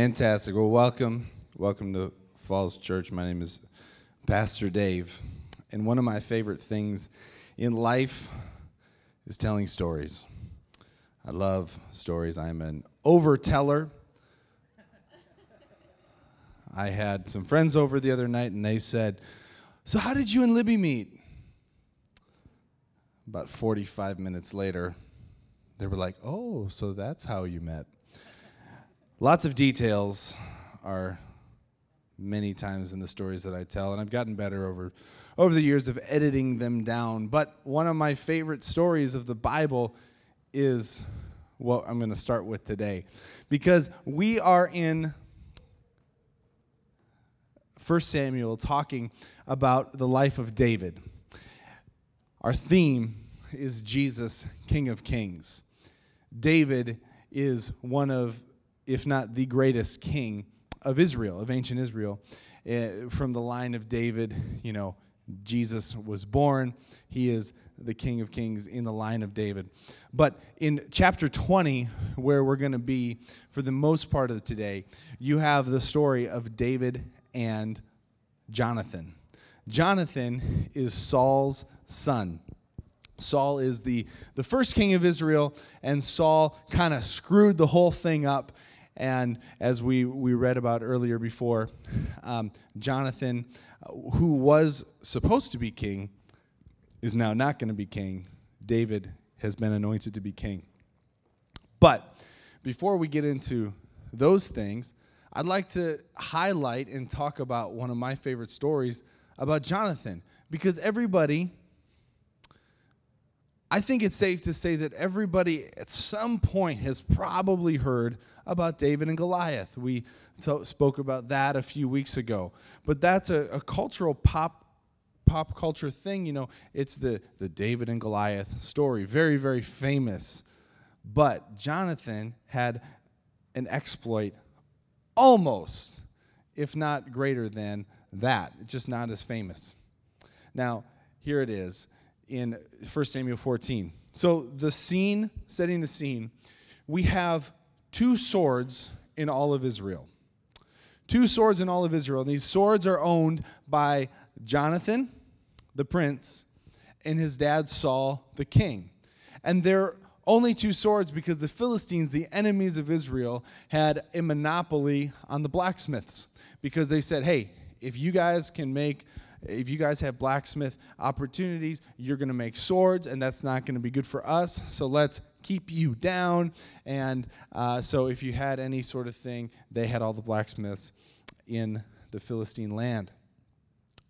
Fantastic. Well, welcome. Welcome to Falls Church. My name is Pastor Dave. And one of my favorite things in life is telling stories. I love stories. I'm an overteller. I had some friends over the other night and they said, So, how did you and Libby meet? About 45 minutes later, they were like, Oh, so that's how you met. Lots of details are many times in the stories that I tell, and I've gotten better over over the years of editing them down. But one of my favorite stories of the Bible is what I'm going to start with today, because we are in 1 Samuel talking about the life of David. Our theme is Jesus, King of Kings. David is one of if not the greatest king of Israel, of ancient Israel. Uh, from the line of David, you know, Jesus was born. He is the King of Kings in the line of David. But in chapter 20, where we're going to be for the most part of today, you have the story of David and Jonathan. Jonathan is Saul's son. Saul is the, the first king of Israel, and Saul kind of screwed the whole thing up and as we, we read about earlier before, um, Jonathan, uh, who was supposed to be king, is now not going to be king. David has been anointed to be king. But before we get into those things, I'd like to highlight and talk about one of my favorite stories about Jonathan because everybody I think it's safe to say that everybody at some point has probably heard about David and Goliath. We so, spoke about that a few weeks ago. But that's a, a cultural pop pop culture thing, you know, it's the the David and Goliath story, very very famous. But Jonathan had an exploit almost if not greater than that, just not as famous. Now, here it is in 1 Samuel 14. So, the scene, setting the scene, we have two swords in all of Israel. Two swords in all of Israel. And these swords are owned by Jonathan, the prince, and his dad Saul, the king. And they're only two swords because the Philistines, the enemies of Israel, had a monopoly on the blacksmiths because they said, hey, if you guys can make if you guys have blacksmith opportunities, you're going to make swords, and that's not going to be good for us. So let's keep you down. And uh, so, if you had any sort of thing, they had all the blacksmiths in the Philistine land.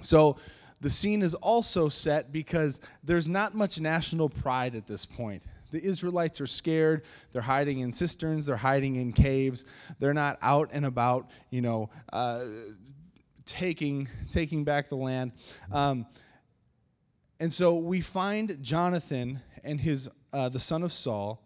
So, the scene is also set because there's not much national pride at this point. The Israelites are scared. They're hiding in cisterns. They're hiding in caves. They're not out and about, you know, uh, taking, taking back the land. Um, and so we find Jonathan and his, uh, the son of Saul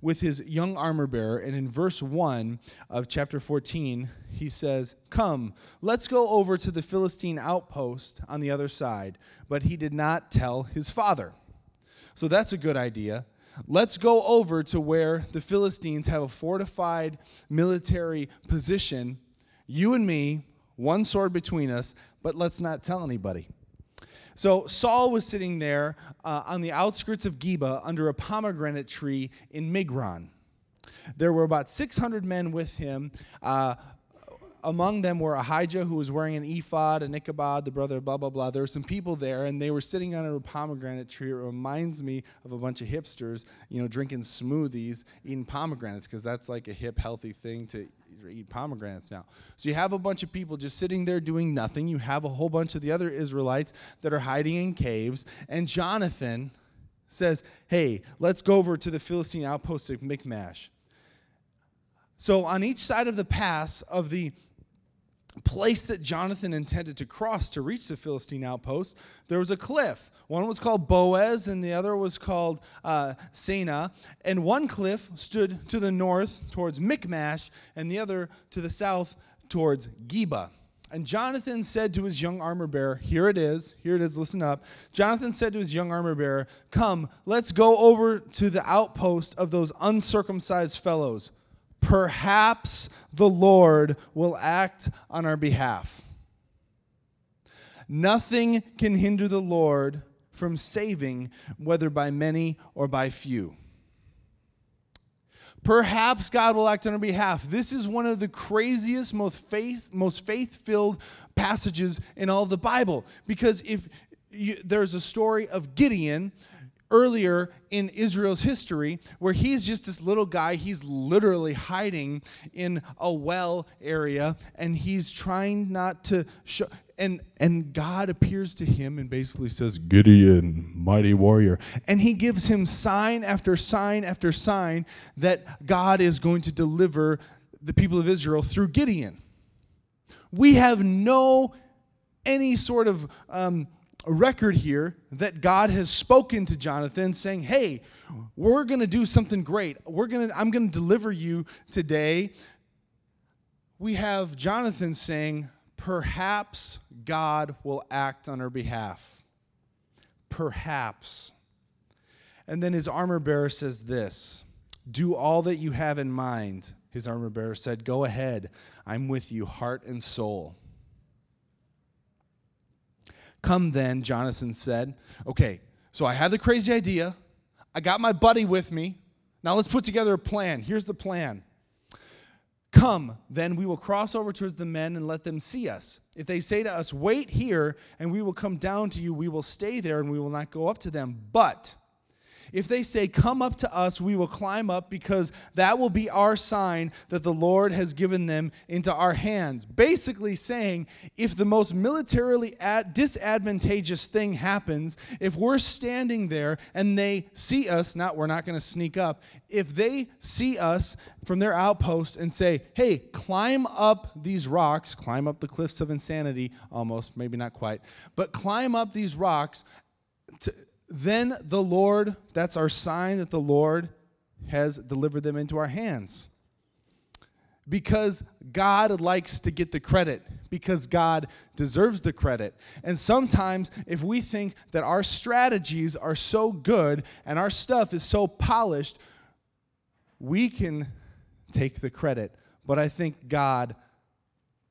with his young armor bearer. And in verse 1 of chapter 14, he says, Come, let's go over to the Philistine outpost on the other side. But he did not tell his father. So that's a good idea. Let's go over to where the Philistines have a fortified military position. You and me, one sword between us, but let's not tell anybody. So Saul was sitting there uh, on the outskirts of Geba under a pomegranate tree in Migron. There were about 600 men with him. Uh, among them were Ahijah, who was wearing an ephod, and Ichabod, the brother of blah, blah, blah. There were some people there, and they were sitting under a pomegranate tree. It reminds me of a bunch of hipsters, you know, drinking smoothies, eating pomegranates, because that's like a hip, healthy thing to eat pomegranates now. So you have a bunch of people just sitting there doing nothing. You have a whole bunch of the other Israelites that are hiding in caves. And Jonathan says, Hey, let's go over to the Philistine outpost of Michmash. So on each side of the pass of the place that Jonathan intended to cross to reach the Philistine outpost, there was a cliff. One was called Bozez, and the other was called uh, Seneh. And one cliff stood to the north towards Michmash, and the other to the south towards Geba. And Jonathan said to his young armor bearer, Here it is, here it is, listen up. Jonathan said to his young armor bearer, Come, let's go over to the outpost of those uncircumcised fellows perhaps the Lord will act on our behalf. Nothing can hinder the Lord from saving, whether by many or by few. Perhaps God will act on our behalf. This is one of the craziest, most faith, most faith-filled passages in all the Bible. Because if you, there's a story of Gideon earlier in Israel's history where he's just this little guy. He's literally hiding in a well area and he's trying not to show. And, and God appears to him and basically says, Gideon, mighty warrior. And he gives him sign after sign after sign that God is going to deliver the people of Israel through Gideon. We have no any sort of um, record here that God has spoken to Jonathan saying, "Hey, we're going to do something great. We're going to I'm going to deliver you today." We have Jonathan saying, "Perhaps God will act on our behalf." Perhaps. And then his armor bearer says this, "Do all that you have in mind." His armor bearer said, "Go ahead. I'm with you heart and soul." Come then, Jonathan said. Okay, so I have the crazy idea. I got my buddy with me. Now let's put together a plan. Here's the plan. Come, then we will cross over towards the men and let them see us. If they say to us, Wait here, and we will come down to you, we will stay there and we will not go up to them. But if they say, Come up to us, we will climb up, because that will be our sign that the Lord has given them into our hands. Basically, saying, if the most militarily disadvantageous thing happens, if we're standing there and they see us, not we're not going to sneak up, if they see us from their outpost and say, Hey, climb up these rocks, climb up the cliffs of insanity, almost, maybe not quite, but climb up these rocks. To, then the Lord, that's our sign that the Lord has delivered them into our hands. Because God likes to get the credit, because God deserves the credit. And sometimes, if we think that our strategies are so good and our stuff is so polished, we can take the credit. But I think God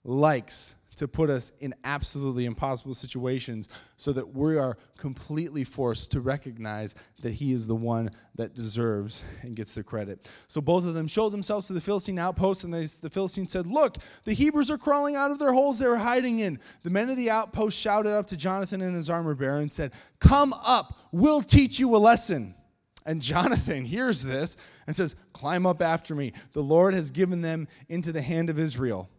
likes to put us in absolutely impossible situations so that we are completely forced to recognize that he is the one that deserves and gets the credit. So both of them showed themselves to the Philistine outpost, and they, the Philistines said, Look, the Hebrews are crawling out of their holes they were hiding in. The men of the outpost shouted up to Jonathan and his armor bearer and said, Come up, we'll teach you a lesson. And Jonathan hears this and says, Climb up after me. The Lord has given them into the hand of Israel.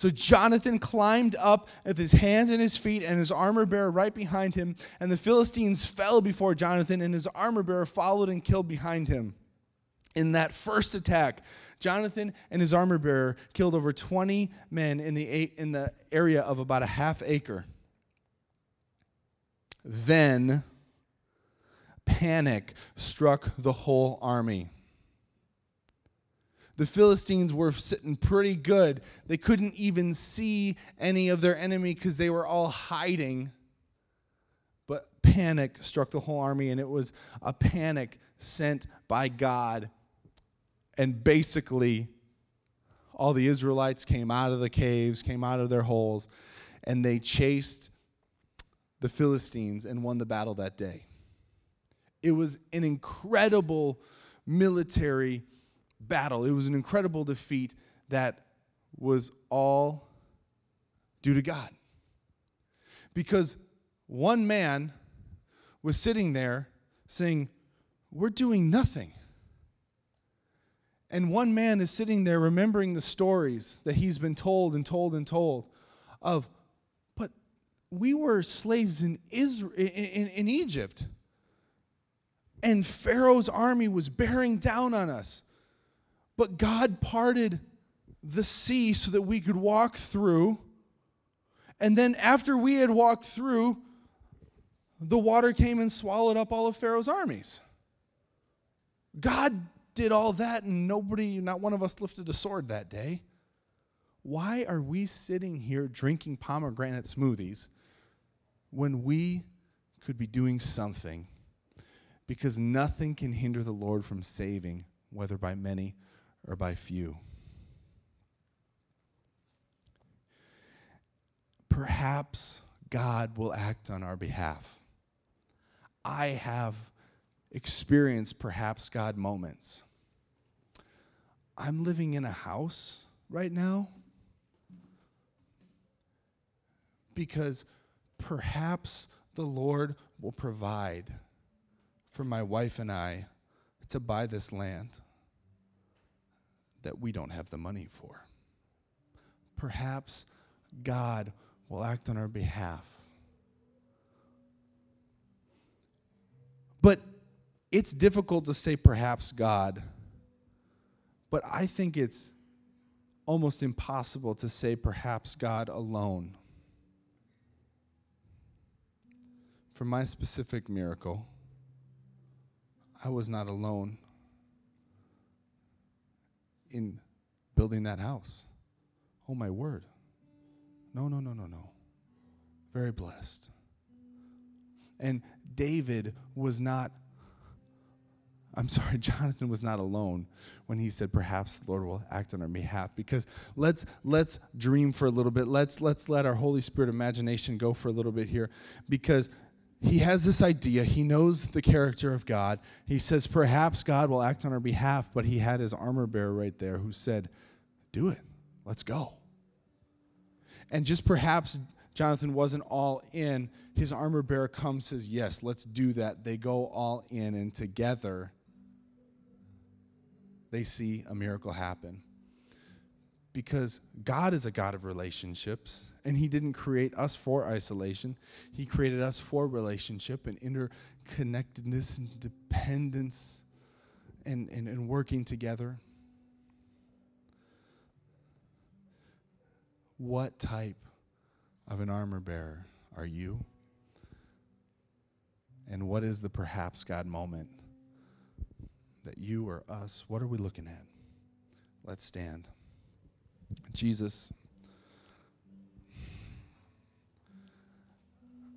So Jonathan climbed up with his hands and his feet and his armor bearer right behind him. And the Philistines fell before Jonathan, and his armor bearer followed and killed behind him. In that first attack, Jonathan and his armor bearer killed over 20 men in the, in the area of about a half acre. Then panic struck the whole army the Philistines were sitting pretty good. They couldn't even see any of their enemy because they were all hiding. But panic struck the whole army, and it was a panic sent by God. And basically, all the Israelites came out of the caves, came out of their holes, and they chased the Philistines and won the battle that day. It was an incredible military battle. It was an incredible defeat that was all due to God. Because one man was sitting there saying, We're doing nothing. And one man is sitting there remembering the stories that he's been told and told and told of, but we were slaves in, Israel, in, in, in Egypt. And Pharaoh's army was bearing down on us. But God parted the sea so that we could walk through. And then, after we had walked through, the water came and swallowed up all of Pharaoh's armies. God did all that, and nobody, not one of us, lifted a sword that day. Why are we sitting here drinking pomegranate smoothies when we could be doing something? Because nothing can hinder the Lord from saving, whether by many or by few. Perhaps God will act on our behalf. I have experienced perhaps God moments. I'm living in a house right now because perhaps the Lord will provide for my wife and I to buy this land that we don't have the money for. Perhaps God will act on our behalf. But it's difficult to say perhaps God, but I think it's almost impossible to say perhaps God alone. For my specific miracle, I was not alone in building that house. Oh, my word. No, no, no, no, no. Very blessed. And David was not, I'm sorry, Jonathan was not alone when he said, perhaps the Lord will act on our behalf. Because let's let's dream for a little bit. Let's let's let our Holy Spirit imagination go for a little bit here. Because he has this idea. He knows the character of God. He says, perhaps God will act on our behalf, but he had his armor bearer right there who said, Do it. Let's go. And just perhaps Jonathan wasn't all in. His armor bearer comes, says, Yes, let's do that. They go all in, and together they see a miracle happen. Because God is a God of relationships, and He didn't create us for isolation. He created us for relationship and interconnectedness and dependence and, and, and working together. What type of an armor bearer are you? And what is the perhaps God moment that you or us, what are we looking at? Let's stand. Jesus,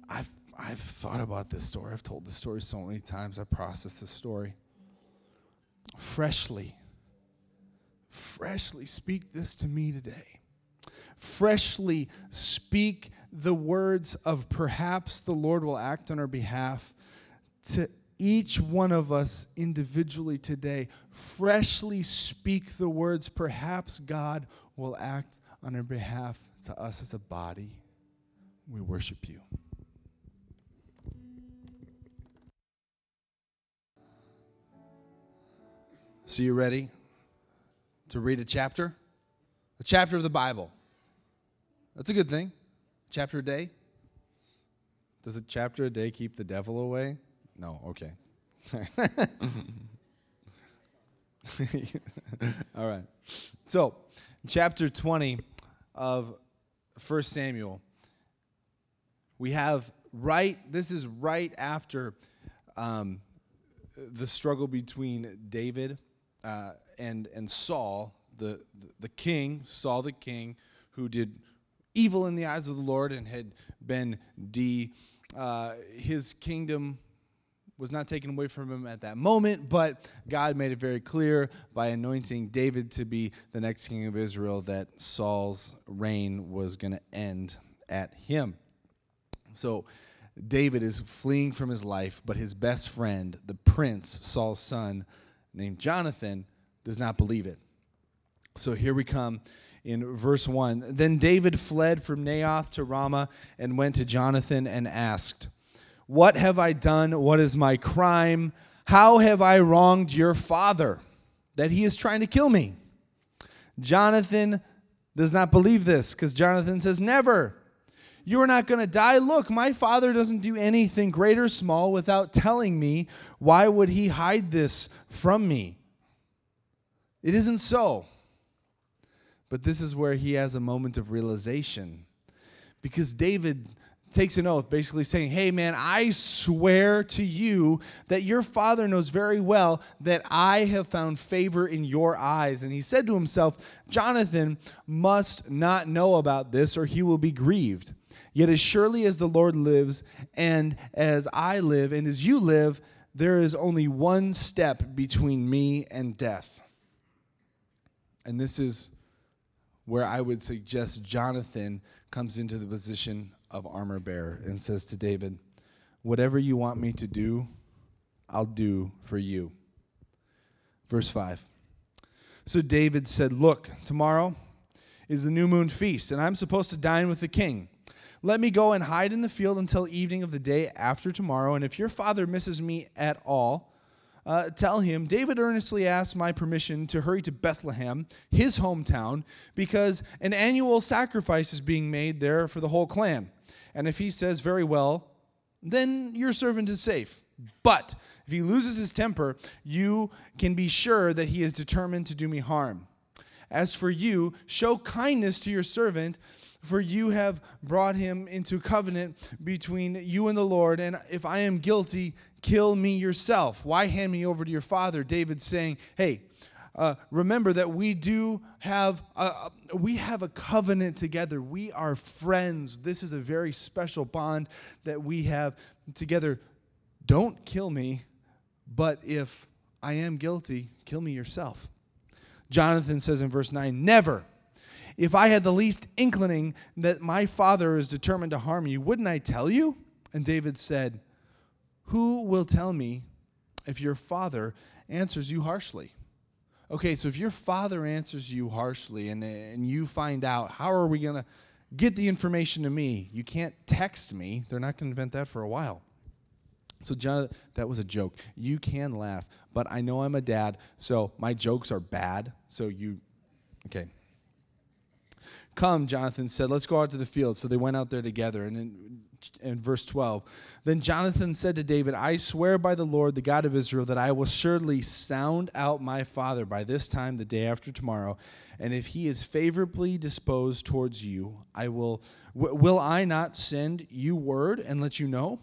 I've, I've thought about this story. I've told this story so many times. I processed this story. Freshly, freshly speak this to me today freshly speak the words of perhaps the Lord will act on our behalf to each one of us individually today. Freshly speak the words, perhaps God will act on our behalf to us as a body. We worship you. So, you ready to read a chapter? A chapter of the Bible. That's a good thing. Chapter a day. Does a chapter a day keep the devil away? No, okay. All right. So, chapter 20 of 1 Samuel, we have right, this is right after um, the struggle between David uh, and, and Saul, the, the king, Saul the king, who did evil in the eyes of the Lord and had been de. Uh, his kingdom was not taken away from him at that moment, but God made it very clear by anointing David to be the next king of Israel that Saul's reign was going to end at him. So David is fleeing from his life, but his best friend, the prince, Saul's son, named Jonathan, does not believe it. So here we come in verse 1. Then David fled from Naioth to Ramah and went to Jonathan and asked, What have I done? What is my crime? How have I wronged your father that he is trying to kill me? Jonathan does not believe this because Jonathan says, Never. You are not going to die. Look, my father doesn't do anything great or small without telling me. Why would he hide this from me? It isn't so. But this is where he has a moment of realization. Because David takes an oath, basically saying, Hey, man, I swear to you that your father knows very well that I have found favor in your eyes. And he said to himself, Jonathan must not know about this, or he will be grieved. Yet, as surely as the Lord lives, and as I live, and as you live, there is only one step between me and death. And this is where I would suggest Jonathan comes into the position of armor bearer and says to David, Whatever you want me to do, I'll do for you. Verse 5. So David said, Look, tomorrow is the new moon feast, and I'm supposed to dine with the king. Let me go and hide in the field until evening of the day after tomorrow, and if your father misses me at all, uh, tell him, David earnestly asked my permission to hurry to Bethlehem, his hometown, because an annual sacrifice is being made there for the whole clan. And if he says, Very well, then your servant is safe. But if he loses his temper, you can be sure that he is determined to do me harm. As for you, show kindness to your servant, for you have brought him into covenant between you and the Lord. And if I am guilty, kill me yourself. Why hand me over to your father? David saying, Hey, uh, remember that we do have a, we have a covenant together. We are friends. This is a very special bond that we have together. Don't kill me, but if I am guilty, kill me yourself. Jonathan says in verse 9, Never. If I had the least inkling that my father is determined to harm you, wouldn't I tell you? And David said, Who will tell me if your father answers you harshly? Okay, so if your father answers you harshly and, and you find out, how are we going to get the information to me? You can't text me. They're not going to invent that for a while. So, John, that was a joke. You can laugh, but I know I'm a dad, so my jokes are bad. So, you, okay. Come, Jonathan said, let's go out to the field. So they went out there together. And in verse 12, then Jonathan said to David, I swear by the Lord, the God of Israel, that I will surely sound out my father by this time, the day after tomorrow. And if he is favorably disposed towards you, I will, w- will I not send you word and let you know?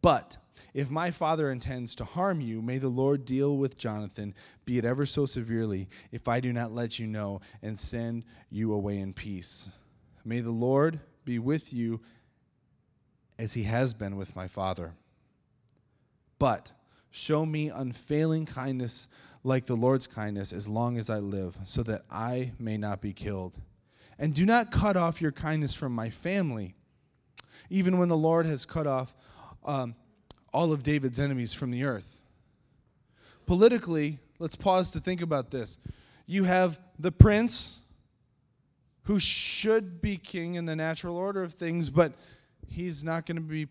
But if my father intends to harm you, may the Lord deal with Jonathan, be it ever so severely, if I do not let you know and send you away in peace. May the Lord be with you as he has been with my father. But show me unfailing kindness like the Lord's kindness as long as I live, so that I may not be killed. And do not cut off your kindness from my family, even when the Lord has cut off um, all of David's enemies from the earth. Politically, let's pause to think about this. You have the prince who should be king in the natural order of things, but he's not going to be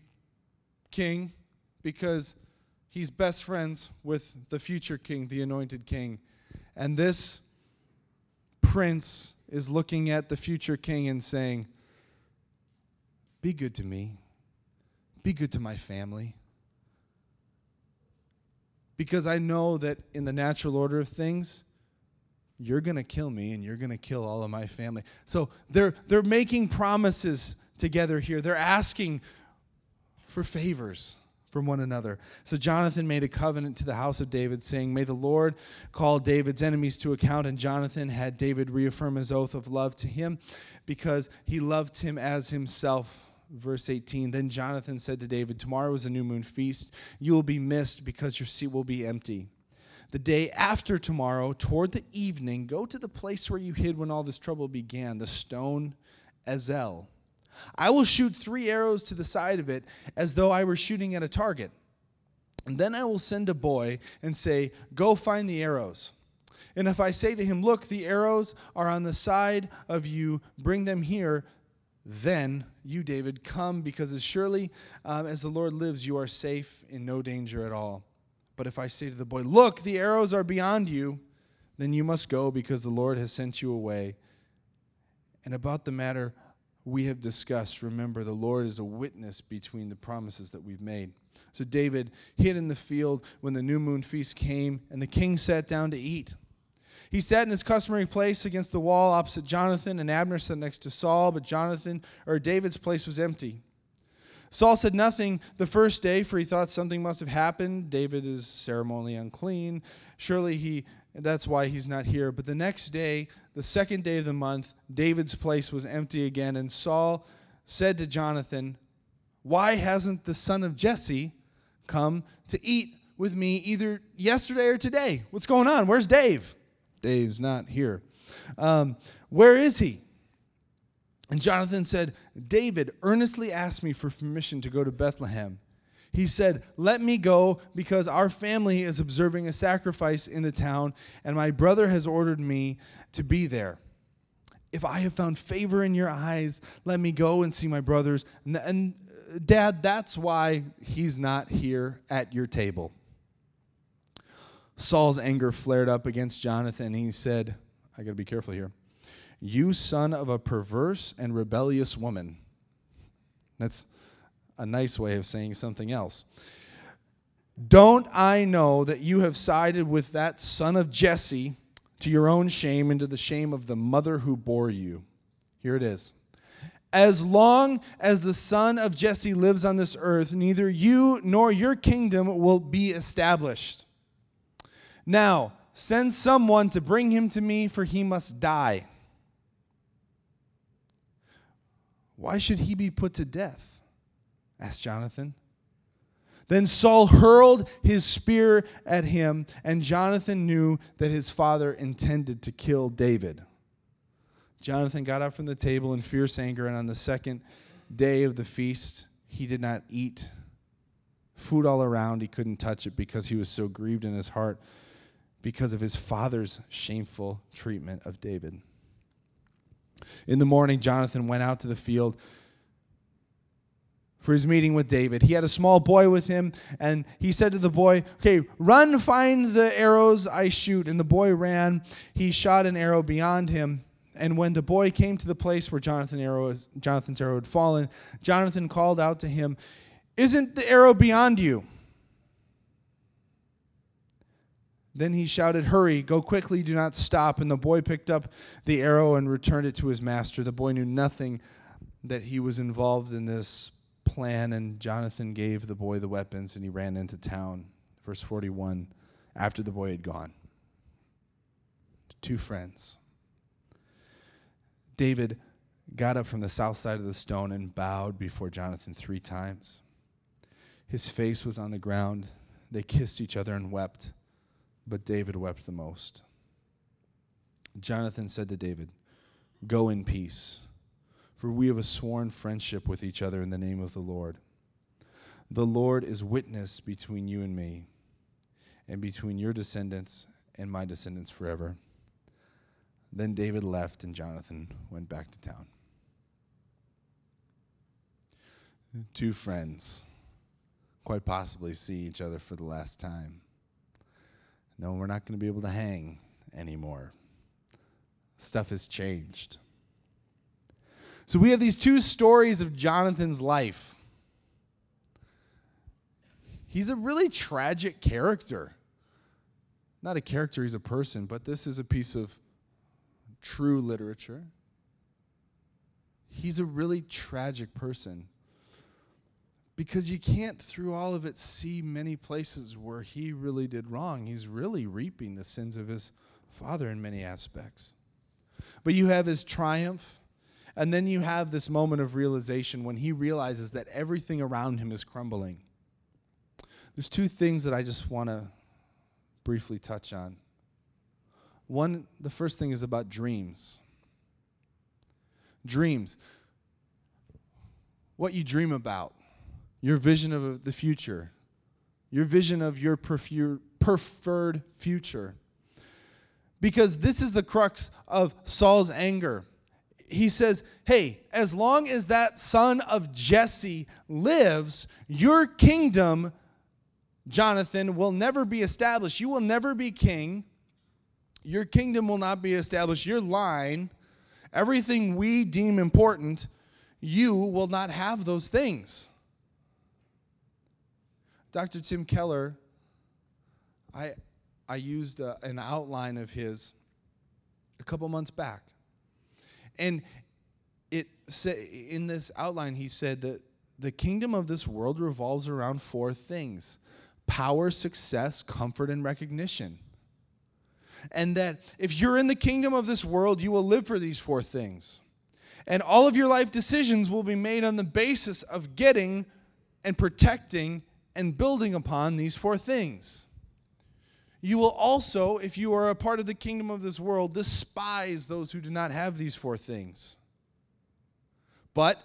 king because he's best friends with the future king, the anointed king. And this prince is looking at the future king and saying, Be good to me, be good to my family because I know that in the natural order of things, you're going to kill me and you're going to kill all of my family. So they're, they're making promises together here. They're asking for favors from one another. So Jonathan made a covenant to the house of David, saying, May the Lord call David's enemies to account. And Jonathan had David reaffirm his oath of love to him because he loved him as himself verse 18 Then Jonathan said to David, Tomorrow is a new moon feast. You will be missed because your seat will be empty. The day after tomorrow, toward the evening, go to the place where you hid when all this trouble began, the stone Ezel. I will shoot three arrows to the side of it as though I were shooting at a target. And then I will send a boy and say, Go find the arrows. And if I say to him, Look, the arrows are on the side of you, bring them here, then you, David, come because as surely um, as the Lord lives, you are safe in no danger at all. But if I say to the boy, Look, the arrows are beyond you, then you must go because the Lord has sent you away. And about the matter we have discussed, remember, the Lord is a witness between the promises that we've made. So David hid in the field when the new moon feast came, and the king sat down to eat. He sat in his customary place against the wall opposite Jonathan, and Abner sat next to Saul, but Jonathan or David's place was empty. Saul said nothing the first day, for he thought something must have happened. David is ceremonially unclean. Surely he that's why he's not here. But the next day, the second day of the month, David's place was empty again, and Saul said to Jonathan, Why hasn't the son of Jesse come to eat with me either yesterday or today? What's going on? Where's Dave? Dave's not here. Um, where is he? And Jonathan said, David earnestly asked me for permission to go to Bethlehem. He said, Let me go because our family is observing a sacrifice in the town, and my brother has ordered me to be there. If I have found favor in your eyes, let me go and see my brothers. And, and uh, Dad, that's why he's not here at your table. Saul's anger flared up against Jonathan. He said, I got to be careful here. You son of a perverse and rebellious woman. That's a nice way of saying something else. Don't I know that you have sided with that son of Jesse to your own shame and to the shame of the mother who bore you? Here it is. As long as the son of Jesse lives on this earth, neither you nor your kingdom will be established. Now, send someone to bring him to me, for he must die. Why should he be put to death? Asked Jonathan. Then Saul hurled his spear at him, and Jonathan knew that his father intended to kill David. Jonathan got up from the table in fierce anger, and on the second day of the feast, he did not eat. Food all around, he couldn't touch it because he was so grieved in his heart because of his father's shameful treatment of David. In the morning, Jonathan went out to the field for his meeting with David. He had a small boy with him, and he said to the boy, Okay, run, find the arrows I shoot. And the boy ran. He shot an arrow beyond him. And when the boy came to the place where Jonathan arrow was, Jonathan's arrow had fallen, Jonathan called out to him, Isn't the arrow beyond you? Then he shouted, Hurry, go quickly, do not stop. And the boy picked up the arrow and returned it to his master. The boy knew nothing that he was involved in this plan, and Jonathan gave the boy the weapons and he ran into town. Verse 41 after the boy had gone. Two friends. David got up from the south side of the stone and bowed before Jonathan three times. His face was on the ground. They kissed each other and wept but David wept the most. Jonathan said to David, Go in peace, for we have a sworn friendship with each other in the name of the Lord. The Lord is witness between you and me, and between your descendants and my descendants forever. Then David left, and Jonathan went back to town. Two friends quite possibly see each other for the last time. No, we're not going to be able to hang anymore. Stuff has changed. So we have these two stories of Jonathan's life. He's a really tragic character. Not a character, he's a person, but this is a piece of true literature. He's a really tragic person because you can't, through all of it, see many places where he really did wrong. He's really reaping the sins of his father in many aspects. But you have his triumph, and then you have this moment of realization when he realizes that everything around him is crumbling. There's two things that I just want to briefly touch on. One, the first thing is about dreams. Dreams. What you dream about your vision of the future, your vision of your preferred future. Because this is the crux of Saul's anger. He says, Hey, as long as that son of Jesse lives, your kingdom, Jonathan, will never be established. You will never be king. Your kingdom will not be established. Your line, everything we deem important, you will not have those things. Dr. Tim Keller, I, I used a, an outline of his a couple months back. And it say in this outline, he said that the kingdom of this world revolves around four things power, success, comfort, and recognition. And that if you're in the kingdom of this world, you will live for these four things. And all of your life decisions will be made on the basis of getting and protecting and building upon these four things. You will also, if you are a part of the kingdom of this world, despise those who do not have these four things. But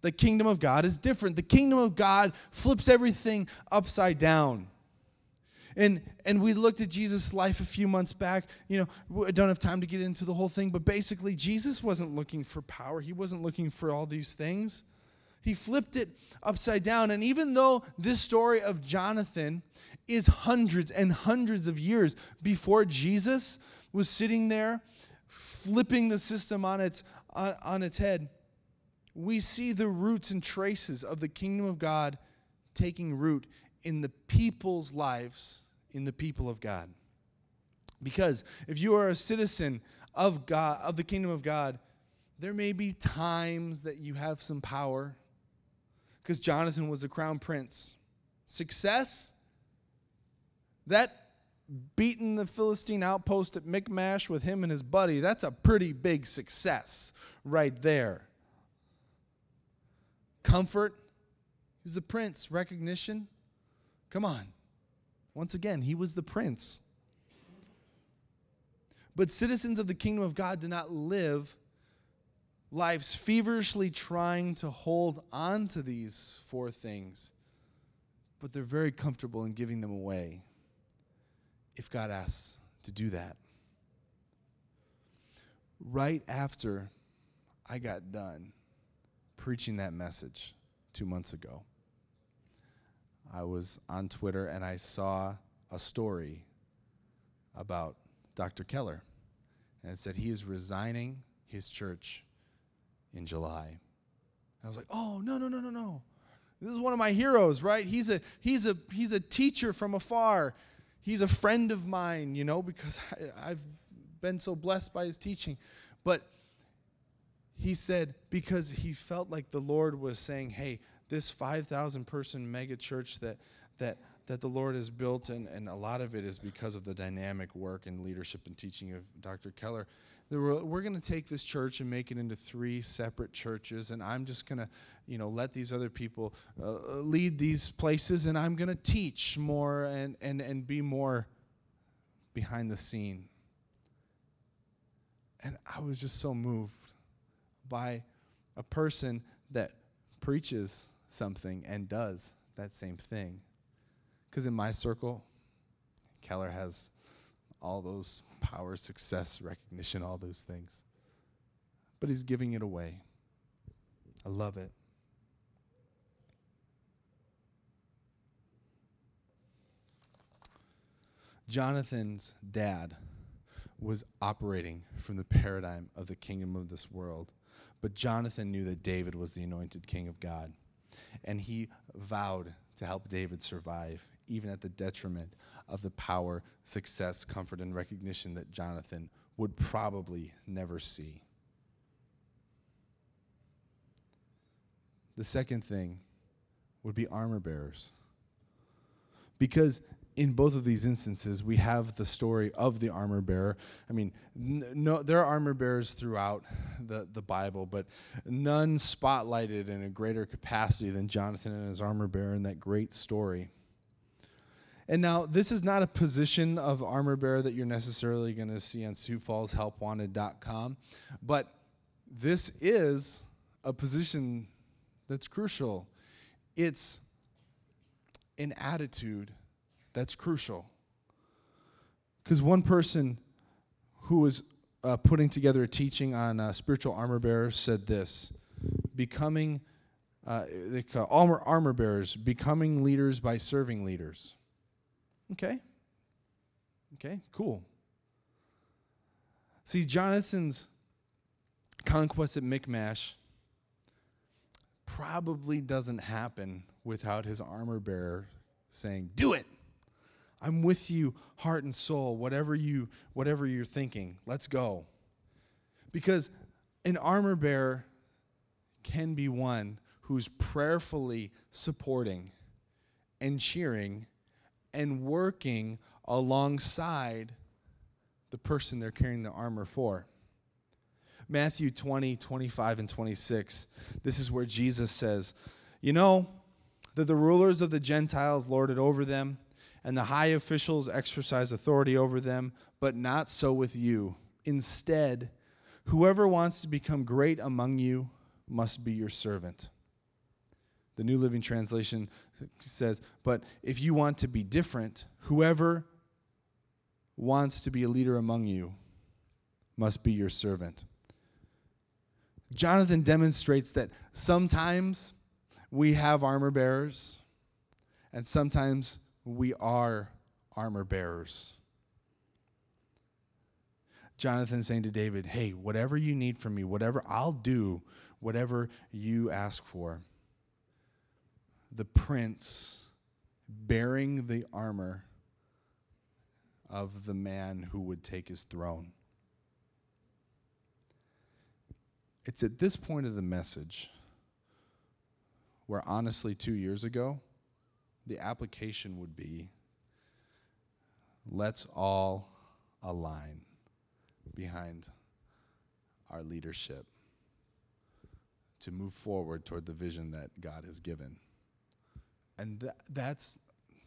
the kingdom of God is different. The kingdom of God flips everything upside down. And and we looked at Jesus' life a few months back. You know, I don't have time to get into the whole thing, but basically Jesus wasn't looking for power. He wasn't looking for all these things. He flipped it upside down. And even though this story of Jonathan is hundreds and hundreds of years before Jesus was sitting there flipping the system on its on, on its head, we see the roots and traces of the kingdom of God taking root in the people's lives, in the people of God. Because if you are a citizen of God, of the kingdom of God, there may be times that you have some power. Because Jonathan was the crown prince. Success, that beating the Philistine outpost at Michmash with him and his buddy, that's a pretty big success right there. Comfort, he's a prince. Recognition, Come on. Once again, he was the prince. But citizens of the kingdom of God do not live lives feverishly trying to hold on to these four things, but they're very comfortable in giving them away if God asks to do that. Right after I got done preaching that message two months ago, I was on Twitter and I saw a story about Dr. Keller. And it said he is resigning his church in July. And I was like, oh, no, no, no, no, no. This is one of my heroes, right? He's a, he's a, he's a teacher from afar. He's a friend of mine, you know, because I, I've been so blessed by his teaching. But he said, because he felt like the Lord was saying, hey, this 5,000 person mega church that, that, that the Lord has built, and, and a lot of it is because of the dynamic work and leadership and teaching of Dr. Keller. We're, we're going to take this church and make it into three separate churches, and I'm just going to, you know, let these other people uh, lead these places, and I'm going to teach more and, and, and be more behind the scene. And I was just so moved by a person that preaches something and does that same thing. Because in my circle, Keller has all those power, success, recognition, all those things. But he's giving it away. I love it. Jonathan's dad was operating from the paradigm of the kingdom of this world. But Jonathan knew that David was the anointed king of God and he vowed to help David survive, even at the detriment of the power, success, comfort, and recognition that Jonathan would probably never see. The second thing would be armor bearers. Because in both of these instances, we have the story of the armor bearer. I mean, n- no, there are armor bearers throughout the, the Bible, but none spotlighted in a greater capacity than Jonathan and his armor bearer in that great story. And now, this is not a position of armor bearer that you're necessarily going to see on Sioux Falls SiouxFallsHelpWanted.com, but this is a position that's crucial. It's an attitude that's crucial. Because one person who was uh, putting together a teaching on uh, spiritual armor bearers said this becoming uh, armor, armor bearers becoming leaders by serving leaders. Okay. Okay cool. See jonathan's conquest at michmash probably doesn't happen without his armor bearer saying do it I'm with you heart and soul, whatever you whatever you're thinking. Let's go. Because an armor bearer can be one who's prayerfully supporting and cheering and working alongside the person they're carrying the armor for. Matthew 20, 25, and 26. This is where Jesus says, You know that the rulers of the Gentiles lord it over them and the high officials exercise authority over them, but not so with you. Instead, whoever wants to become great among you must be your servant. The New Living Translation says, But if you want to be different, whoever wants to be a leader among you must be your servant. Jonathan demonstrates that sometimes we have armor bearers, and sometimes we are armor bearers. Jonathan saying to David, Hey, whatever you need from me, whatever I'll do, whatever you ask for. The prince bearing the armor of the man who would take his throne. It's at this point of the message where, honestly, two years ago, the application would be let's all align behind our leadership to move forward toward the vision that God has given. And th- that's,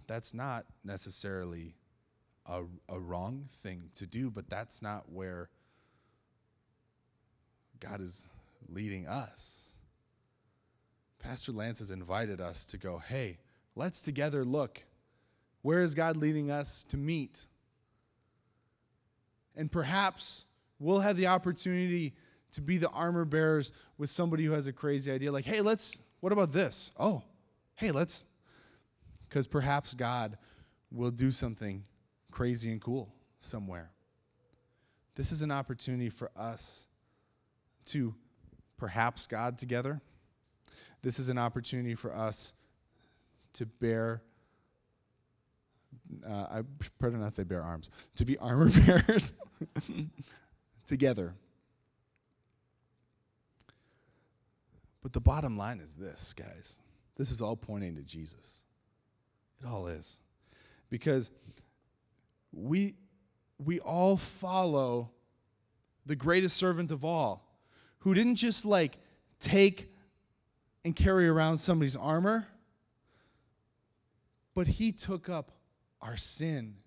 that's not necessarily a, a wrong thing to do, but that's not where God is leading us. Pastor Lance has invited us to go, hey, let's together look. Where is God leading us to meet? And perhaps we'll have the opportunity to be the armor bearers with somebody who has a crazy idea like, hey, let's, what about this? Oh, hey, let's, because perhaps God will do something crazy and cool somewhere. This is an opportunity for us to perhaps God together. This is an opportunity for us to bear. Uh, I better not say bear arms. To be armor bearers together. But the bottom line is this, guys. This is all pointing to Jesus. It all is. Because we we all follow the greatest servant of all who didn't just like take and carry around somebody's armor, but he took up our sin.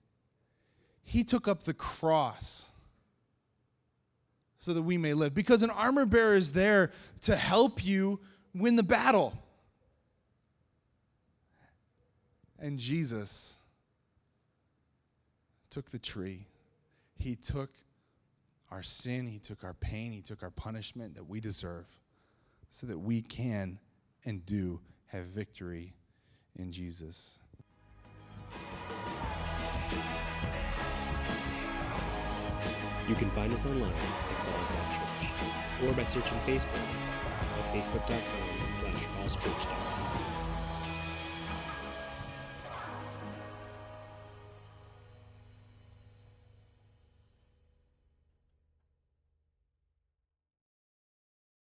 He took up the cross so that we may live. Because an armor bearer is there to help you win the battle. And Jesus took the tree. He took our sin, He took our pain, He took our punishment that we deserve so that we can and do have victory in Jesus. You can find us online at falls.church or by searching Facebook at facebook.com slash fallschurch.cc.